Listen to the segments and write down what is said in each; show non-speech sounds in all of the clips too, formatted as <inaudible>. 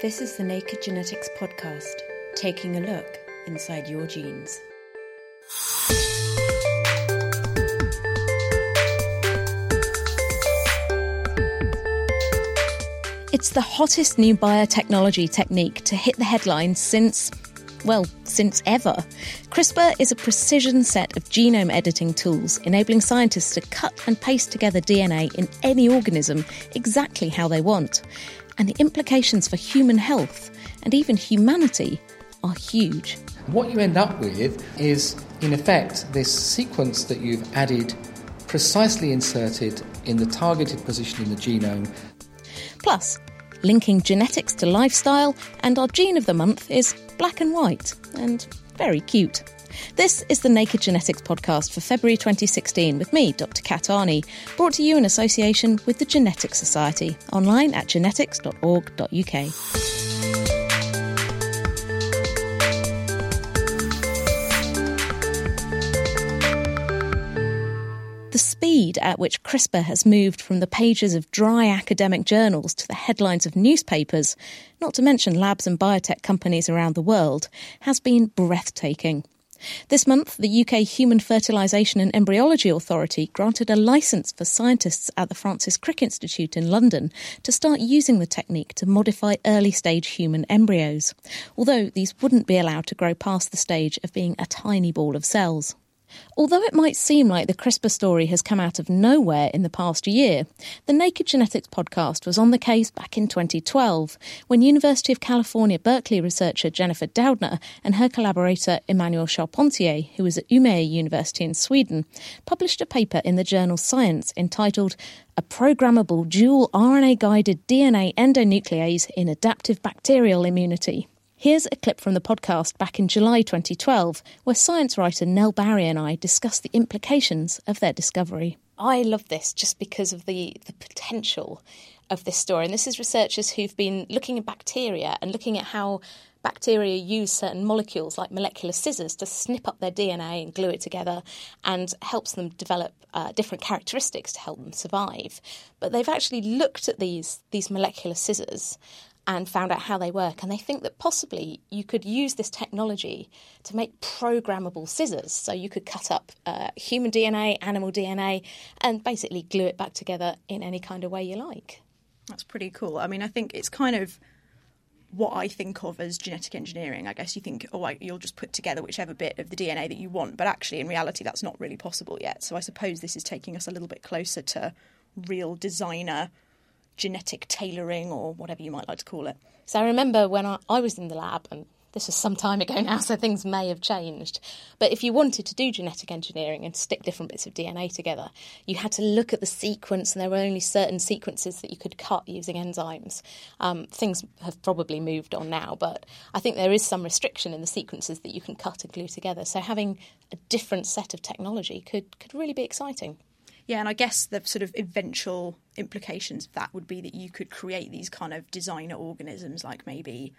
This is the Naked Genetics Podcast, taking a look inside your genes. It's the hottest new biotechnology technique to hit the headlines since, well, since ever. CRISPR is a precision set of genome editing tools enabling scientists to cut and paste together DNA in any organism exactly how they want. And the implications for human health and even humanity are huge. What you end up with is, in effect, this sequence that you've added precisely inserted in the targeted position in the genome Plus, linking genetics to lifestyle, and our gene of the month is black and white and very cute. This is the Naked Genetics podcast for February 2016 with me, Dr. Kat Arney, brought to you in association with the Genetics Society, online at genetics.org.uk. The speed at which CRISPR has moved from the pages of dry academic journals to the headlines of newspapers, not to mention labs and biotech companies around the world, has been breathtaking. This month, the UK Human Fertilisation and Embryology Authority granted a licence for scientists at the Francis Crick Institute in London to start using the technique to modify early stage human embryos, although these wouldn't be allowed to grow past the stage of being a tiny ball of cells. Although it might seem like the CRISPR story has come out of nowhere in the past year, the Naked Genetics podcast was on the case back in 2012 when University of California Berkeley researcher Jennifer Doudna and her collaborator Emmanuel Charpentier, who was at Umeå University in Sweden, published a paper in the journal Science entitled A Programmable Dual RNA Guided DNA Endonuclease in Adaptive Bacterial Immunity. Here's a clip from the podcast back in July 2012, where science writer Nell Barry and I discussed the implications of their discovery. I love this just because of the, the potential of this story. And this is researchers who've been looking at bacteria and looking at how bacteria use certain molecules like molecular scissors to snip up their DNA and glue it together and helps them develop uh, different characteristics to help them survive. But they've actually looked at these, these molecular scissors and found out how they work. And they think that possibly you could use this technology to make programmable scissors. So you could cut up uh, human DNA, animal DNA, and basically glue it back together in any kind of way you like. That's pretty cool. I mean, I think it's kind of what I think of as genetic engineering. I guess you think, oh, you'll just put together whichever bit of the DNA that you want, but actually, in reality, that's not really possible yet. So I suppose this is taking us a little bit closer to real designer genetic tailoring or whatever you might like to call it. So I remember when I, I was in the lab, and this was some time ago <laughs> now, so things may have changed. But if you wanted to do genetic engineering and stick different bits of DNA together, you had to look at the sequence, and there were only certain sequences that you could cut using enzymes. Um, things have probably moved on now, but I think there is some restriction in the sequences that you can cut and glue together. So having a different set of technology could, could really be exciting. Yeah, and I guess the sort of eventual implications of that would be that you could create these kind of designer organisms, like maybe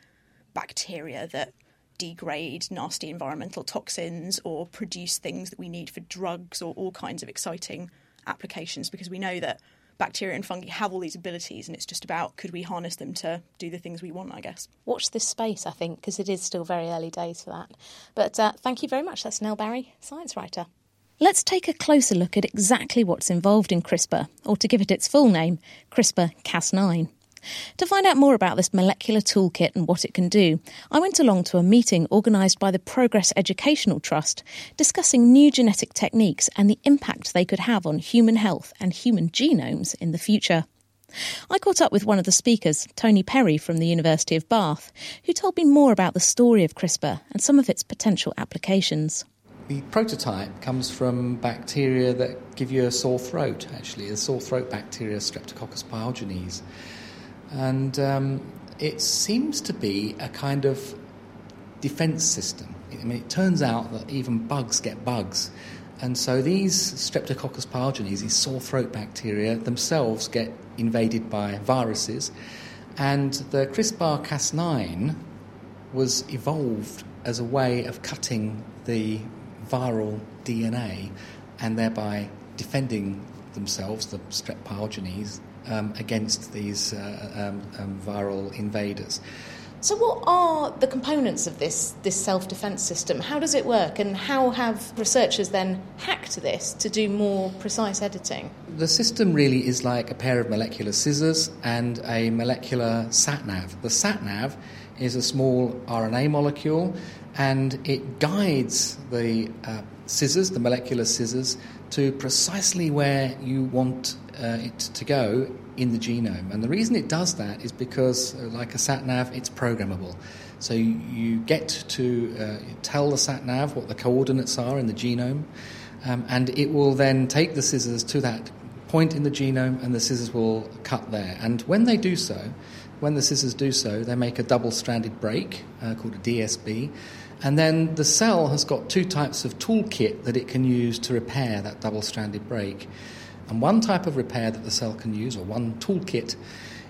bacteria that degrade nasty environmental toxins or produce things that we need for drugs or all kinds of exciting applications because we know that bacteria and fungi have all these abilities and it's just about could we harness them to do the things we want, I guess. Watch this space, I think, because it is still very early days for that. But uh, thank you very much. That's Nell Barry, science writer. Let's take a closer look at exactly what's involved in CRISPR, or to give it its full name, CRISPR Cas9. To find out more about this molecular toolkit and what it can do, I went along to a meeting organised by the Progress Educational Trust discussing new genetic techniques and the impact they could have on human health and human genomes in the future. I caught up with one of the speakers, Tony Perry from the University of Bath, who told me more about the story of CRISPR and some of its potential applications the prototype comes from bacteria that give you a sore throat, actually, a sore throat bacteria, Streptococcus pyogenes. And um, it seems to be a kind of defense system. I mean, it turns out that even bugs get bugs. And so these Streptococcus pyogenes, these sore throat bacteria, themselves get invaded by viruses. And the CRISPR Cas9 was evolved as a way of cutting the viral DNA and thereby defending themselves, the strep pyogenes, um, against these uh, um, um, viral invaders. So, what are the components of this, this self defense system? How does it work, and how have researchers then hacked this to do more precise editing? The system really is like a pair of molecular scissors and a molecular sat nav. The sat nav is a small RNA molecule and it guides the uh, scissors, the molecular scissors, to precisely where you want uh, it to go in the genome. And the reason it does that is because, uh, like a sat nav, it's programmable. So you, get to uh, tell the sat nav what the coordinates are in the genome, um, and it will then take the scissors to that point in the genome, and the scissors will cut there. And when they do so, when the scissors do so, they make a double stranded break uh, called a DSB. And then the cell has got two types of toolkit that it can use to repair that double stranded break. And one type of repair that the cell can use, or one toolkit,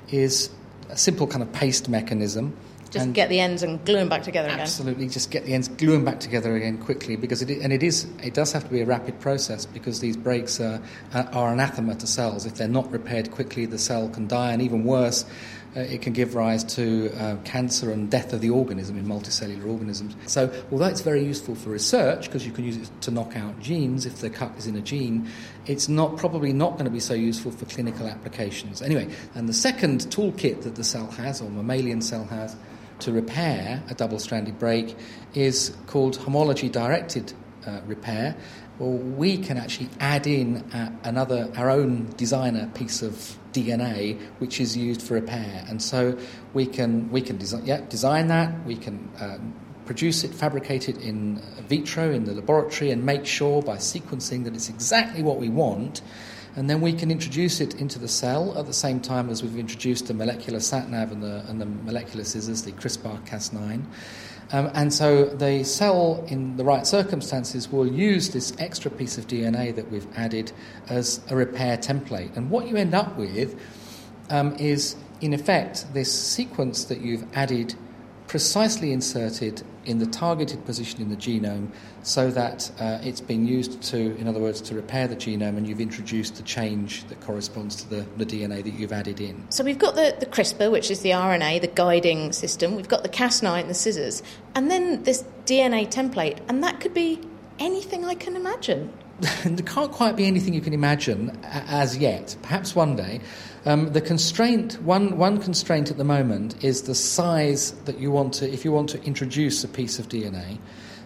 is a simple kind of paste mechanism. Just and get the ends and glue them back together again. Absolutely, just get the ends, glue them back together again quickly because it and it is it does have to be a rapid process because these breaks are, are anathema to cells. If they're not repaired quickly, the cell can die, and even worse, uh, it can give rise to uh, cancer and death of the organism in multicellular organisms. So, although it's very useful for research because you can use it to knock out genes if the cut is in a gene, it's not probably not going to be so useful for clinical applications. Anyway, and the second toolkit that the cell has, or mammalian cell has, to repair a double-stranded break is called homology directed uh, repair, well, we can actually add in uh, another, our own designer piece of DNA, which is used for repair. And so we can, we can design, yeah, design that, we can um, produce it, fabricate it in vitro in the laboratory, and make sure by sequencing that it's exactly what we want. And then we can introduce it into the cell at the same time as we've introduced the molecular SatNav and the, and the molecular scissors, the CRISPR Cas9. Um, and so the cell, in the right circumstances, will use this extra piece of DNA that we've added as a repair template. And what you end up with um, is, in effect, this sequence that you've added precisely inserted in the targeted position in the genome so that uh, it's been used to, in other words, to repair the genome and you've introduced the change that corresponds to the, the DNA that you've added in. So we've got the, the CRISPR, which is the RNA, the guiding system, we've got the Cas9, the scissors, and then this DNA template, and that could be anything I can imagine. <laughs> there can't quite be anything you can imagine as yet. Perhaps one day. Um, the constraint, one, one constraint at the moment is the size that you want to, if you want to introduce a piece of DNA.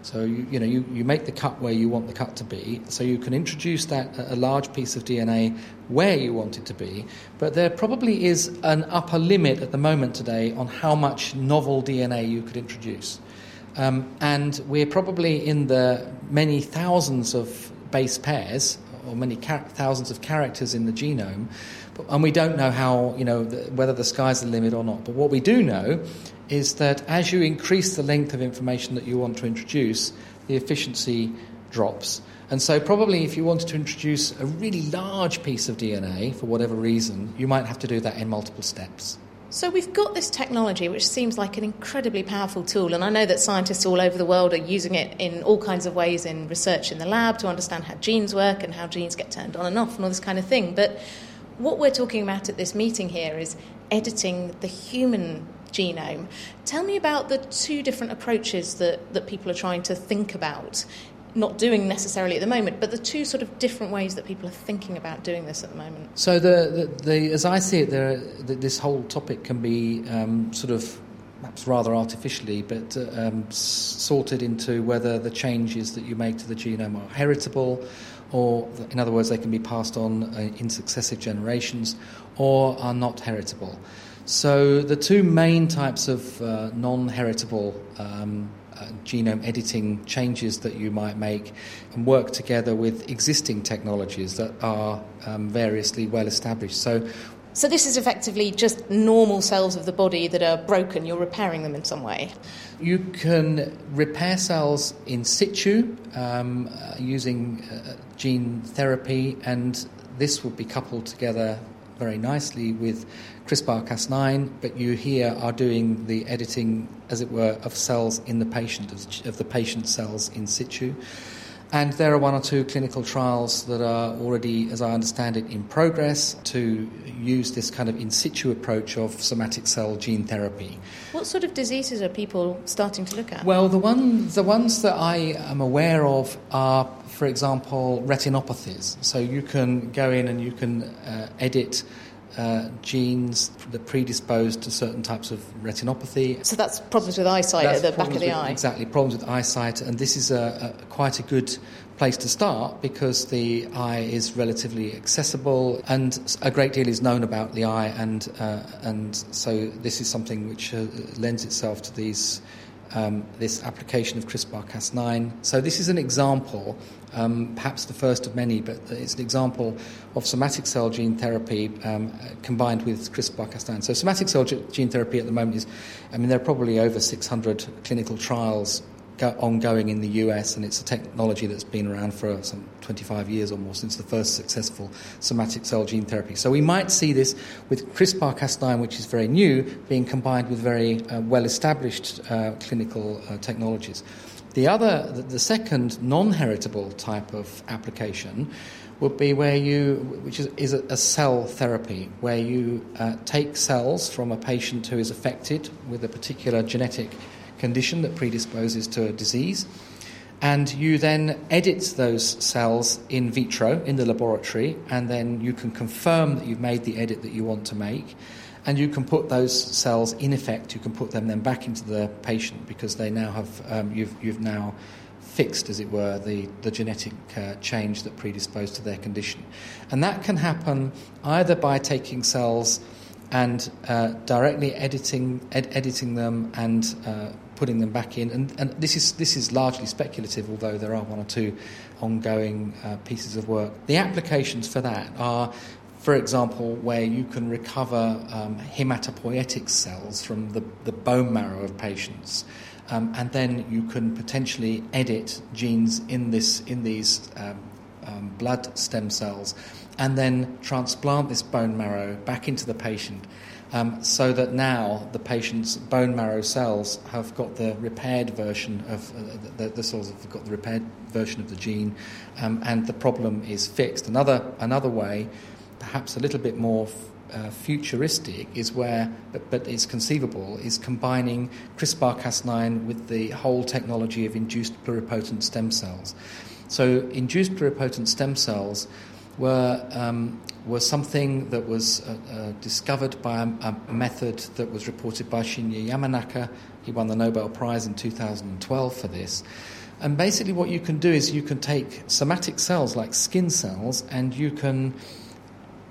So you, you know you, you make the cut where you want the cut to be. So you can introduce that a large piece of DNA where you want it to be. But there probably is an upper limit at the moment today on how much novel DNA you could introduce. Um, and we're probably in the many thousands of base pairs or many char- thousands of characters in the genome and we don't know how, you know, the, whether the sky's the limit or not. But what we do know is that as you increase the length of information that you want to introduce, the efficiency drops. And so, probably, if you wanted to introduce a really large piece of DNA for whatever reason, you might have to do that in multiple steps. So, we've got this technology which seems like an incredibly powerful tool, and I know that scientists all over the world are using it in all kinds of ways in research in the lab to understand how genes work and how genes get turned on and off and all this kind of thing. But what we're talking about at this meeting here is editing the human genome. Tell me about the two different approaches that, that people are trying to think about, not doing necessarily at the moment, but the two sort of different ways that people are thinking about doing this at the moment. So, the, the, the as I see it, there, the, this whole topic can be um, sort of perhaps rather artificially, but uh, um, sorted into whether the changes that you make to the genome are heritable or in other words, they can be passed on uh, in successive generations, or are not heritable. So the two main types of uh, non-heritable um, genome editing changes that you might make and work together with existing technologies that are um, variously well established. So, so this is effectively just normal cells of the body that are broken. You're repairing them in some way. You can repair cells in situ um, uh, using uh, gene therapy, and this would be coupled together very nicely with CRISPR Cas9, but you here are doing the editing, as it were, of cells in the patient, of the patient cells in situ. And there are one or two clinical trials that are already, as I understand it, in progress to use this kind of in situ approach of somatic cell gene therapy. What sort of diseases are people starting to look at? Well, the, one, the ones that I am aware of are, for example, retinopathies. So you can go in and you can uh, edit uh, genes that predispose to certain types of retinopathy. So that's problems with eyesight that's at the back of the with, eye. Exactly, problems with eyesight, and this is a, a, quite a good place to start because the eye is relatively accessible and a great deal is known about the eye, and uh, and so this is something which uh, lends itself to these. Um, this application of CRISPR Cas9. So, this is an example um, perhaps the first of many, but it's an example of somatic cell gene therapy um, combined with CRISPR-Cas9. So somatic cell gene therapy at the moment is, I mean, there are probably over 600 clinical trials ongoing in the US, and it's a technology that's been around for some 25 years or more since the first successful somatic cell gene therapy. So we might see this with CRISPR Cas9, which is very new, being combined with very uh, well established uh, clinical uh, technologies. The other, the second non-heritable type of application would be where you, which is, is a, cell therapy, where you uh, take cells from a patient who is affected with a particular genetic condition that predisposes to a disease, and you then edit those cells in vitro in the laboratory, and then you can confirm that you've made the edit that you want to make and you can put those cells in effect. You can put them then back into the patient because they now have um, you've you've now fixed, as it were, the the genetic uh, change that predisposed to their condition, and that can happen either by taking cells and uh, directly editing ed- editing them and uh, putting them back in. And, and, this is this is largely speculative, although there are one or two ongoing uh, pieces of work. The applications for that are for example, where you can recover um, hematopoietic cells from the, the bone marrow of patients. Um, and then you can potentially edit genes in this in these um, um, blood stem cells, and then transplant this bone marrow back into the patient, um, so that now the patient's bone marrow cells have got the repaired version of uh, the, the, cells have got the repaired version of the gene, um, and the problem is fixed. Another another way perhaps a little bit more uh, futuristic is where, but, but it's conceivable, is combining CRISPR Cas9 with the whole technology of induced pluripotent stem cells. So, induced pluripotent stem cells were, um, were something that was uh, uh, discovered by a, a, method that was reported by Shinya Yamanaka. He won the Nobel Prize in 2012 for this. And basically, what you can do is you can take somatic cells like skin cells and you can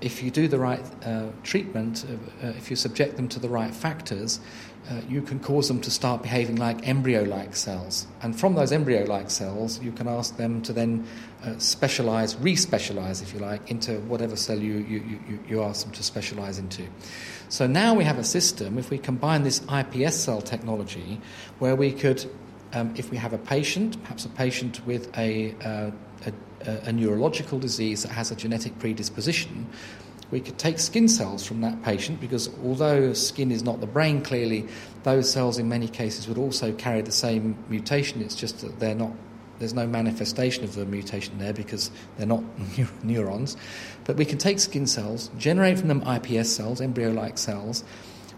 if you do the right uh, treatment, uh, uh, if you subject them to the right factors, uh, you can cause them to start behaving like embryo like cells. And from those embryo like cells, you can ask them to then uh, specialize, re specialize, if you like, into whatever cell you, you, you, you ask them to specialize into. So now we have a system, if we combine this iPS cell technology, where we could, um, if we have a patient, perhaps a patient with a uh, a, a neurological disease that has a genetic predisposition, we could take skin cells from that patient because although skin is not the brain clearly, those cells in many cases would also carry the same mutation. It's just that they're not. There's no manifestation of the mutation there because they're not <laughs> neurons. But we can take skin cells, generate from them iPS cells, embryo like cells,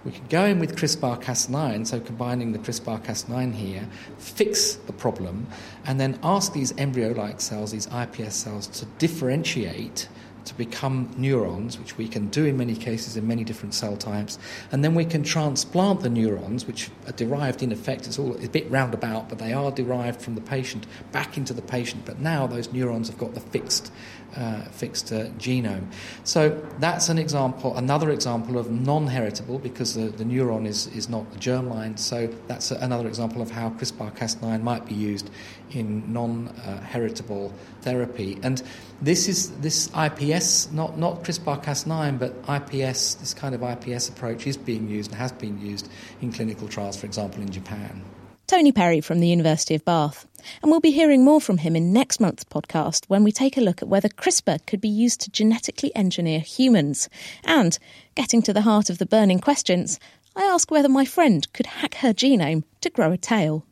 we could go in with CRISPR Cas9, so combining the CRISPR Cas9 here, fix the problem, and then ask these embryo like cells, these iPS cells, to differentiate to become neurons, which we can do in many cases in many different cell types, and then we can transplant the neurons, which are derived in effect, it's all a bit roundabout, but they are derived from the patient back into the patient. But now those neurons have got the fixed uh, fixed uh, genome. So that's an example, another example of non-heritable because the, the neuron is, is not a germline. So that's another example of how CRISPR-Cas9 might be used in non-heritable therapy. And this is this IPS, not not CRISPR-Cas9, but IPS. This kind of IPS approach is being used and has been used in clinical trials, for example, in Japan. Tony Perry from the University of Bath. And we'll be hearing more from him in next month's podcast when we take a look at whether CRISPR could be used to genetically engineer humans. And, getting to the heart of the burning questions, I ask whether my friend could hack her genome to grow a tail.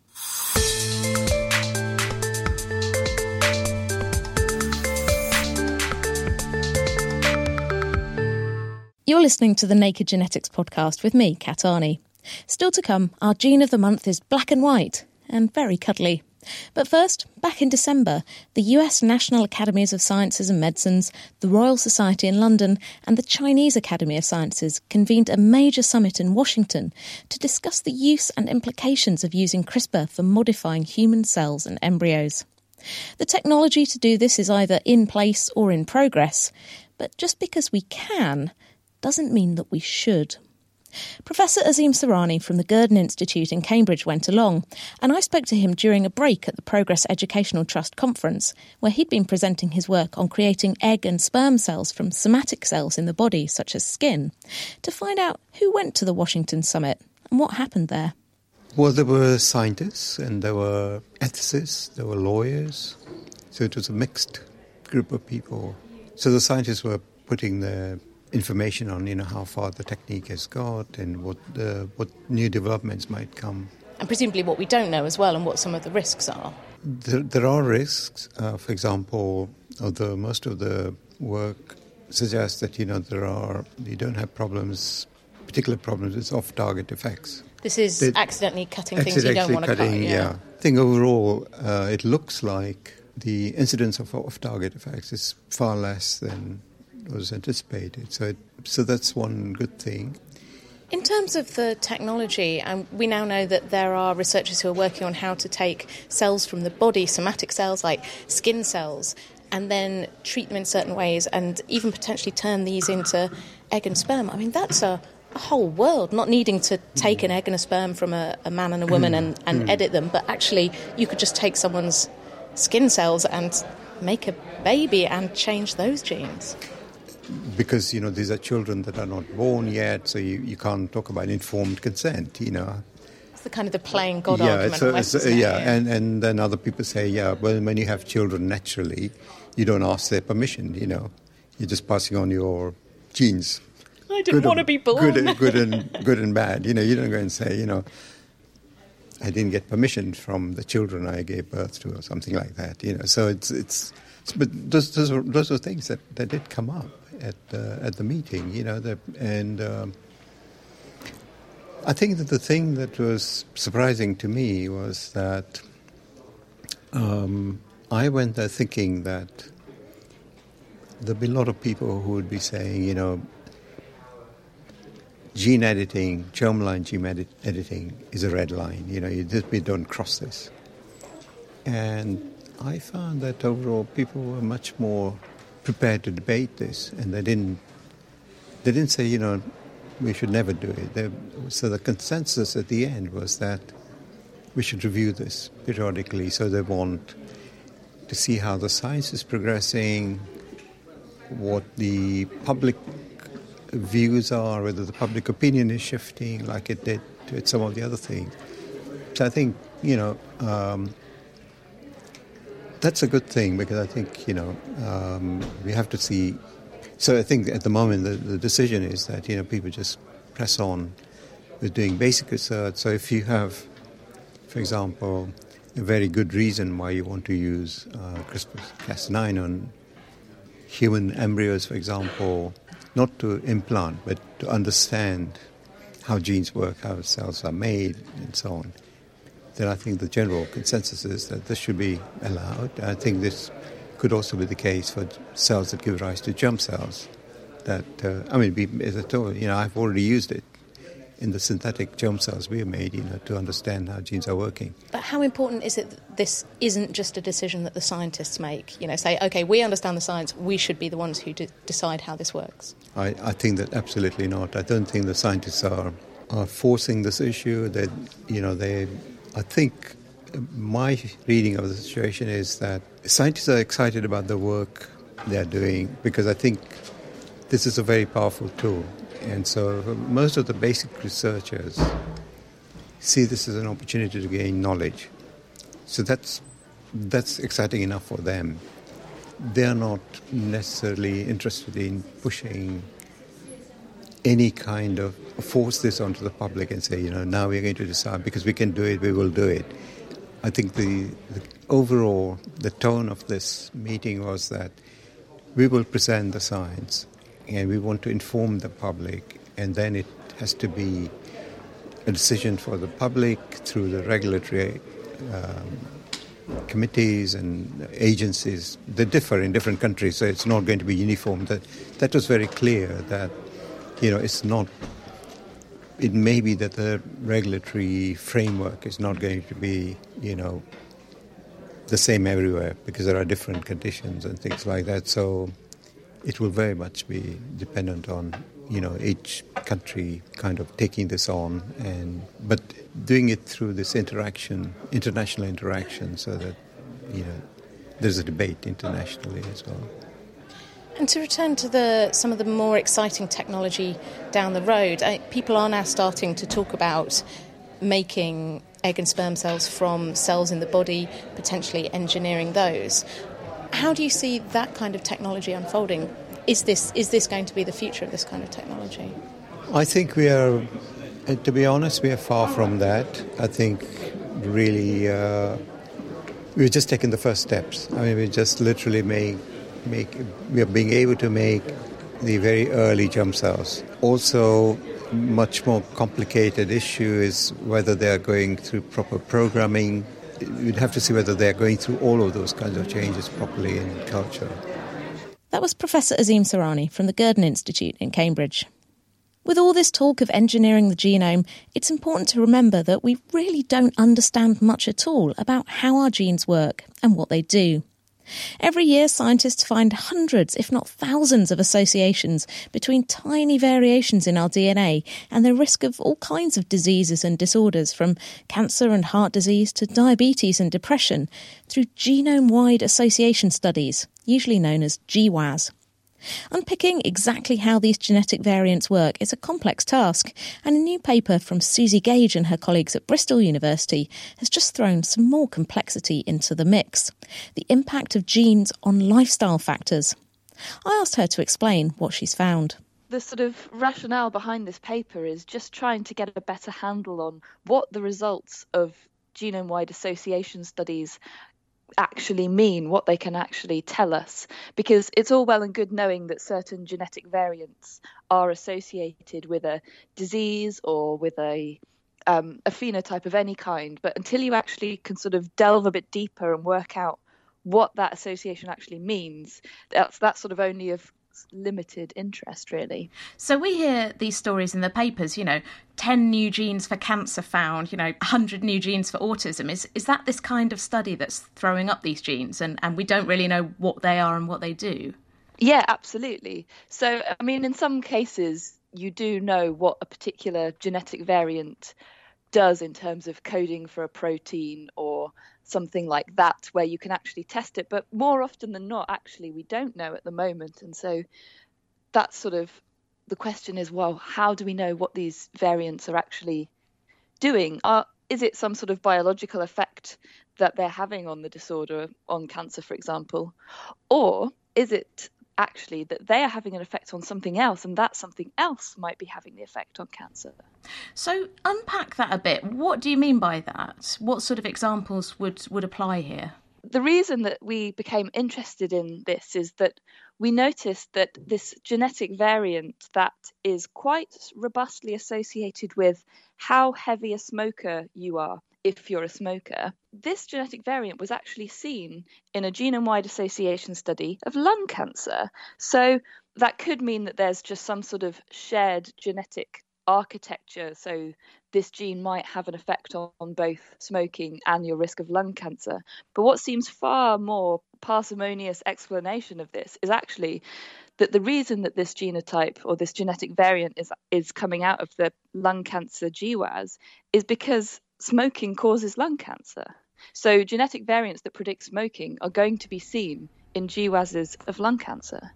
You're listening to the Naked Genetics podcast with me, Kat Arney. Still to come, our gene of the month is black and white and very cuddly. But first, back in December, the US National Academies of Sciences and Medicines, the Royal Society in London, and the Chinese Academy of Sciences convened a major summit in Washington to discuss the use and implications of using CRISPR for modifying human cells and embryos. The technology to do this is either in place or in progress, but just because we can doesn't mean that we should. Professor Azim Surani from the Gurdon Institute in Cambridge went along, and I spoke to him during a break at the Progress Educational Trust conference, where he'd been presenting his work on creating egg and sperm cells from somatic cells in the body, such as skin, to find out who went to the Washington summit and what happened there. Well, there were scientists and there were ethicists, there were lawyers, so it was a mixed group of people. So the scientists were putting their information on you know how far the technique has got and what uh, what new developments might come. And presumably, what we don't know as well, and what some of the risks are. There, there are risks. Uh, for example, although most of the work suggests that you know there are you don't have problems, particular problems with off-target effects. This is the, accidentally cutting things you don't want to cut. Yeah. yeah. I think overall, uh, it looks like the incidence of off-target effects is far less than was anticipated. So, it, so that's one good thing. In terms of the technology, um, we now know that there are researchers who are working on how to take cells from the body, somatic cells like skin cells, and then treat them in certain ways and even potentially turn these into egg and sperm. I mean, that's a, a whole world, not needing to take an egg and a sperm from a, a man and a woman and, and mm. edit them, but actually you could just take someone's skin cells and make a baby and change those genes because you know these are children that are not born yet, so you, you can't talk about informed consent. You know, it's the kind of the playing God yeah, argument. It's a, it's yeah, and and then other people say, yeah, well, when you have children naturally, you don't ask their permission. You know, you're just passing on your genes. I didn't good want to be born. Good, good and good and bad. You know, you don't go and say, you know. I didn't get permission from the children I gave birth to, or something like that. You know, so it's it's, but those those are, those are things that, that did come up at uh, at the meeting. You know, the, and um, I think that the thing that was surprising to me was that um, I went there thinking that there'd be a lot of people who would be saying, you know, gene editing, germline gene edit- editing is a red line. You know, you just we don't cross this. And I found that overall people were much more prepared to debate this, and they didn't. They didn't say, you know, we should never do it. They, so the consensus at the end was that we should review this periodically. So they want to see how the science is progressing, what the public views are, whether the public opinion is shifting, like it did with some of the other things. So I think you know. Um, that's a good thing because I think you know um, we have to see. So I think at the moment the, the, decision is that you know people just press on with doing basic research. So if you have, for example, a very good reason why you want to use uh, CRISPR-Cas9 on human embryos, for example, not to implant but to understand how genes work, how cells are made, and so on then I think the general consensus is that this should be allowed. I think this could also be the case for cells that give rise to germ cells. That uh, I mean, as I told you know, I've already used it in the synthetic germ cells we have made, you know, to understand how genes are working. But how important is it that this isn't just a decision that the scientists make? You know, say, okay, we understand the science, we should be the ones who d- decide how this works. I, I think that absolutely not. I don't think the scientists are are forcing this issue. That you know, they, I think my reading of the situation is that scientists are excited about the work they're doing because I think this is a very powerful tool. And so most of the basic researchers see this as an opportunity to gain knowledge. So that's, that's exciting enough for them. They're not necessarily interested in pushing any kind of force this onto the public and say, you know, now we're going to decide because we can do it, we will do it. I think the, the overall the tone of this meeting was that we will present the science and we want to inform the public, and then it has to be a decision for the public through the regulatory um, committees and agencies that differ in different countries, so it's not going to be uniform. That that was very clear. That you know, it's not. It may be that the regulatory framework is not going to be, you know, the same everywhere because there are different conditions and things like that. So it will very much be dependent on you know each country kind of taking this on and but doing it through this interaction international interaction so that you know there's a debate internationally as well and to return to the some of the more exciting technology down the road I, people are now starting to talk about making egg and sperm cells from cells in the body potentially engineering those how do you see that kind of technology unfolding? Is this is this going to be the future of this kind of technology? I think we are. Uh, to be honest, we are far from that. I think really uh, we're just taking the first steps. I mean, we just literally make make we are being able to make the very early germ cells. Also, much more complicated issue is whether they are going through proper programming you'd have to see whether they're going through all of those kinds of changes properly in culture. That was Professor Azim Surani from the Gurdon Institute in Cambridge. With all this talk of engineering the genome, it's important to remember that we really don't understand much at all about how our genes work and what they do. Every year, scientists find hundreds, if not thousands, of associations between tiny variations in our DNA and the risk of all kinds of diseases and disorders, from cancer and heart disease to diabetes and depression, through genome wide association studies, usually known as GWAS. Unpicking exactly how these genetic variants work is a complex task, and a new paper from Susie Gage and her colleagues at Bristol University has just thrown some more complexity into the mix the impact of genes on lifestyle factors. I asked her to explain what she's found the sort of rationale behind this paper is just trying to get a better handle on what the results of genome wide association studies actually mean, what they can actually tell us. Because it's all well and good knowing that certain genetic variants are associated with a disease or with a um, a phenotype of any kind, but until you actually can sort of delve a bit deeper and work out what that association actually means, that's that's sort of only of limited interest, really. So we hear these stories in the papers, you know, 10 new genes for cancer found, you know, 100 new genes for autism. Is, is that this kind of study that's throwing up these genes and, and we don't really know what they are and what they do? Yeah, absolutely. So, I mean, in some cases, you do know what a particular genetic variant does in terms of coding for a protein or something like that where you can actually test it. But more often than not actually we don't know at the moment. And so that's sort of the question is well how do we know what these variants are actually doing? Are is it some sort of biological effect that they're having on the disorder on cancer for example? Or is it actually that they are having an effect on something else and that something else might be having the effect on cancer. So unpack that a bit. What do you mean by that? What sort of examples would would apply here? The reason that we became interested in this is that we noticed that this genetic variant that is quite robustly associated with how heavy a smoker you are if you're a smoker. This genetic variant was actually seen in a genome wide association study of lung cancer. So that could mean that there's just some sort of shared genetic architecture. So this gene might have an effect on, both smoking and your risk of lung cancer. But what seems far more parsimonious explanation of this is actually that the reason that this genotype or this genetic variant is is coming out of the lung cancer GWAS is because smoking causes lung cancer. So genetic variants that predict smoking are going to be seen in GWASs of lung cancer.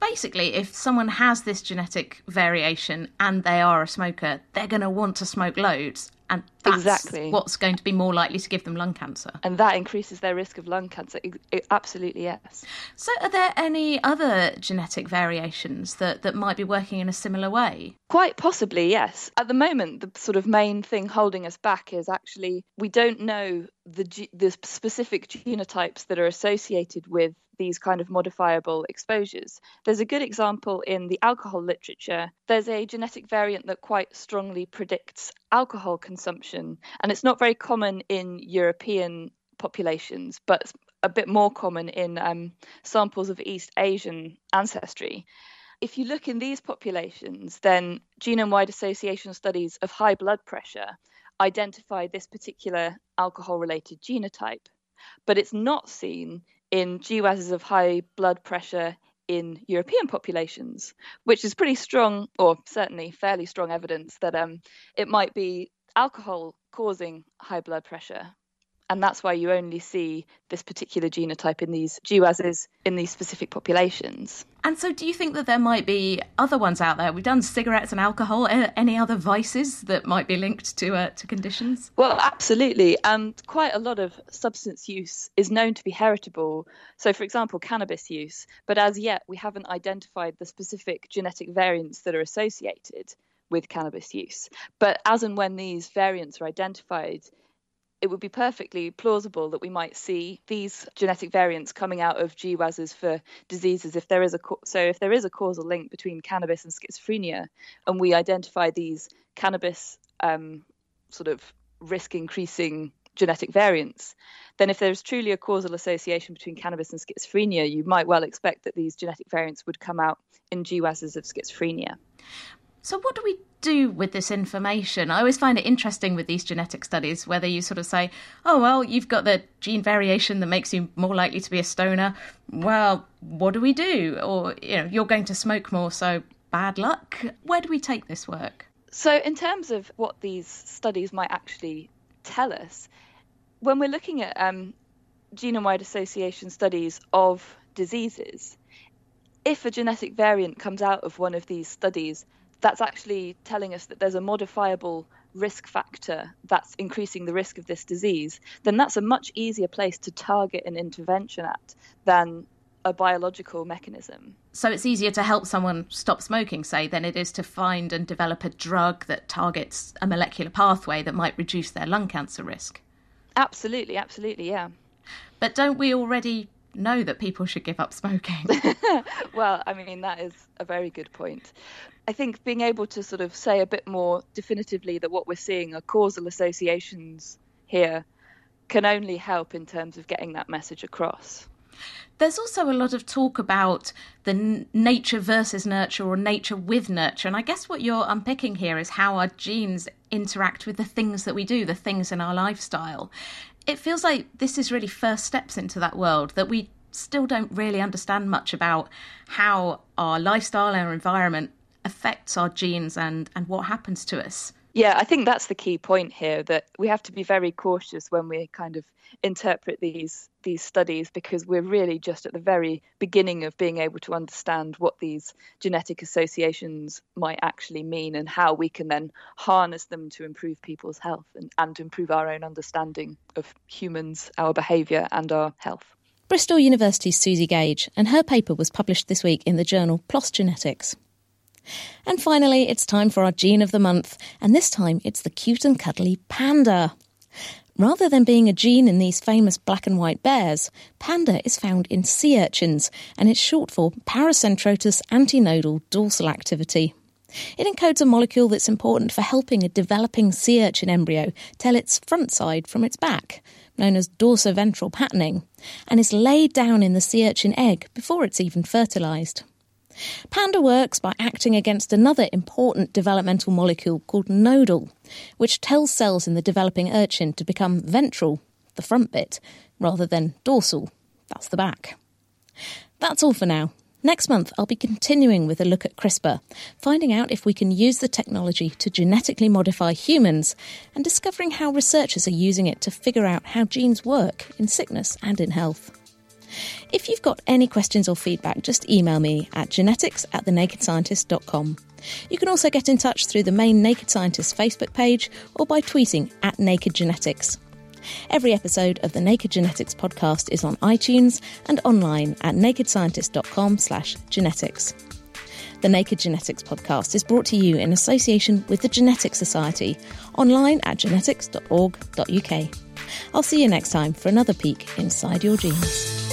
Basically, if someone has this genetic variation and they are a smoker, they're going to want to smoke loads and that's exactly. what's going to be more likely to give them lung cancer. And that increases their risk of lung cancer. It, it, absolutely, yes. So, are there any other genetic variations that, that might be working in a similar way? Quite possibly, yes. At the moment, the sort of main thing holding us back is actually we don't know the, the specific genotypes that are associated with these kind of modifiable exposures. There's a good example in the alcohol literature. There's a genetic variant that quite strongly predicts alcohol consumption, and it's not very common in European populations, but a bit more common in um, samples of East Asian ancestry. If you look in these populations, then genome wide association studies of high blood pressure identify this particular alcohol related genotype, but it's not seen in GWASs of high blood pressure in European populations, which is pretty strong, or certainly fairly strong evidence that um, it might be alcohol causing high blood pressure and that's why you only see this particular genotype in these GWASs in these specific populations. And so, do you think that there might be other ones out there? We've done cigarettes and alcohol. Any other vices that might be linked to uh, to conditions? Well, absolutely. And quite a lot of substance use is known to be heritable. So, for example, cannabis use. But as yet, we haven't identified the specific genetic variants that are associated with cannabis use. But as and when these variants are identified, it would be perfectly plausible that we might see these genetic variants coming out of GWASs for diseases if there is a so if there is a causal link between cannabis and schizophrenia, and we identify these cannabis um, sort of risk increasing genetic variants, then if there's truly a causal association between cannabis and schizophrenia, you might well expect that these genetic variants would come out in GWASs of schizophrenia. So, what do we do with this information? I always find it interesting with these genetic studies, whether you sort of say, oh, well, you've got the gene variation that makes you more likely to be a stoner. Well, what do we do? Or, you know, you're going to smoke more, so bad luck. Where do we take this work? So, in terms of what these studies might actually tell us, when we're looking at um, genome wide association studies of diseases, if a genetic variant comes out of one of these studies that's actually telling us that there's a modifiable risk factor that's increasing the risk of this disease, then that's a much easier place to target an intervention at than a biological mechanism. So it's easier to help someone stop smoking, say, than it is to find and develop a drug that targets a molecular pathway that might reduce their lung cancer risk. Absolutely, absolutely, yeah. But don't we already know that people should give up smoking? <laughs> well, I mean, that is a very good point. I think being able to sort of say a bit more definitively that what we're seeing are causal associations here can only help in terms of getting that message across. There's also a lot of talk about the n- nature versus nurture or nature with nurture. And I guess what you're unpicking here is how our genes interact with the things that we do, the things in our lifestyle. It feels like this is really first steps into that world that we still don't really understand much about how our lifestyle and our environment affects our genes and, and what happens to us. Yeah, I think that's the key point here that we have to be very cautious when we kind of interpret these these studies because we're really just at the very beginning of being able to understand what these genetic associations might actually mean and how we can then harness them to improve people's health and, and improve our own understanding of humans, our behaviour and our health. Bristol University's Susie Gage, and her paper was published this week in the journal PLOS Genetics. And finally, it's time for our gene of the month, and this time it's the cute and cuddly panda. Rather than being a gene in these famous black and white bears, panda is found in sea urchins, and it's short for Paracentrotus antenodal dorsal activity. It encodes a molecule that's important for helping a developing sea urchin embryo tell its front side from its back, known as dorsoventral patterning, and is laid down in the sea urchin egg before it's even fertilised. Panda works by acting against another important developmental molecule called nodal, which tells cells in the developing urchin to become ventral, the front bit, rather than dorsal, that's the back. That's all for now. Next month, I'll be continuing with a look at CRISPR, finding out if we can use the technology to genetically modify humans, and discovering how researchers are using it to figure out how genes work in sickness and in health. If you've got any questions or feedback, just email me at genetics at thenakedscientist.com. You can also get in touch through the main Naked Scientist Facebook page or by tweeting at Naked Genetics. Every episode of the Naked Genetics podcast is on iTunes and online at nakedscientist.com slash genetics. The Naked Genetics podcast is brought to you in association with the Genetics Society, online at genetics.org.uk. I'll see you next time for another peek inside your genes.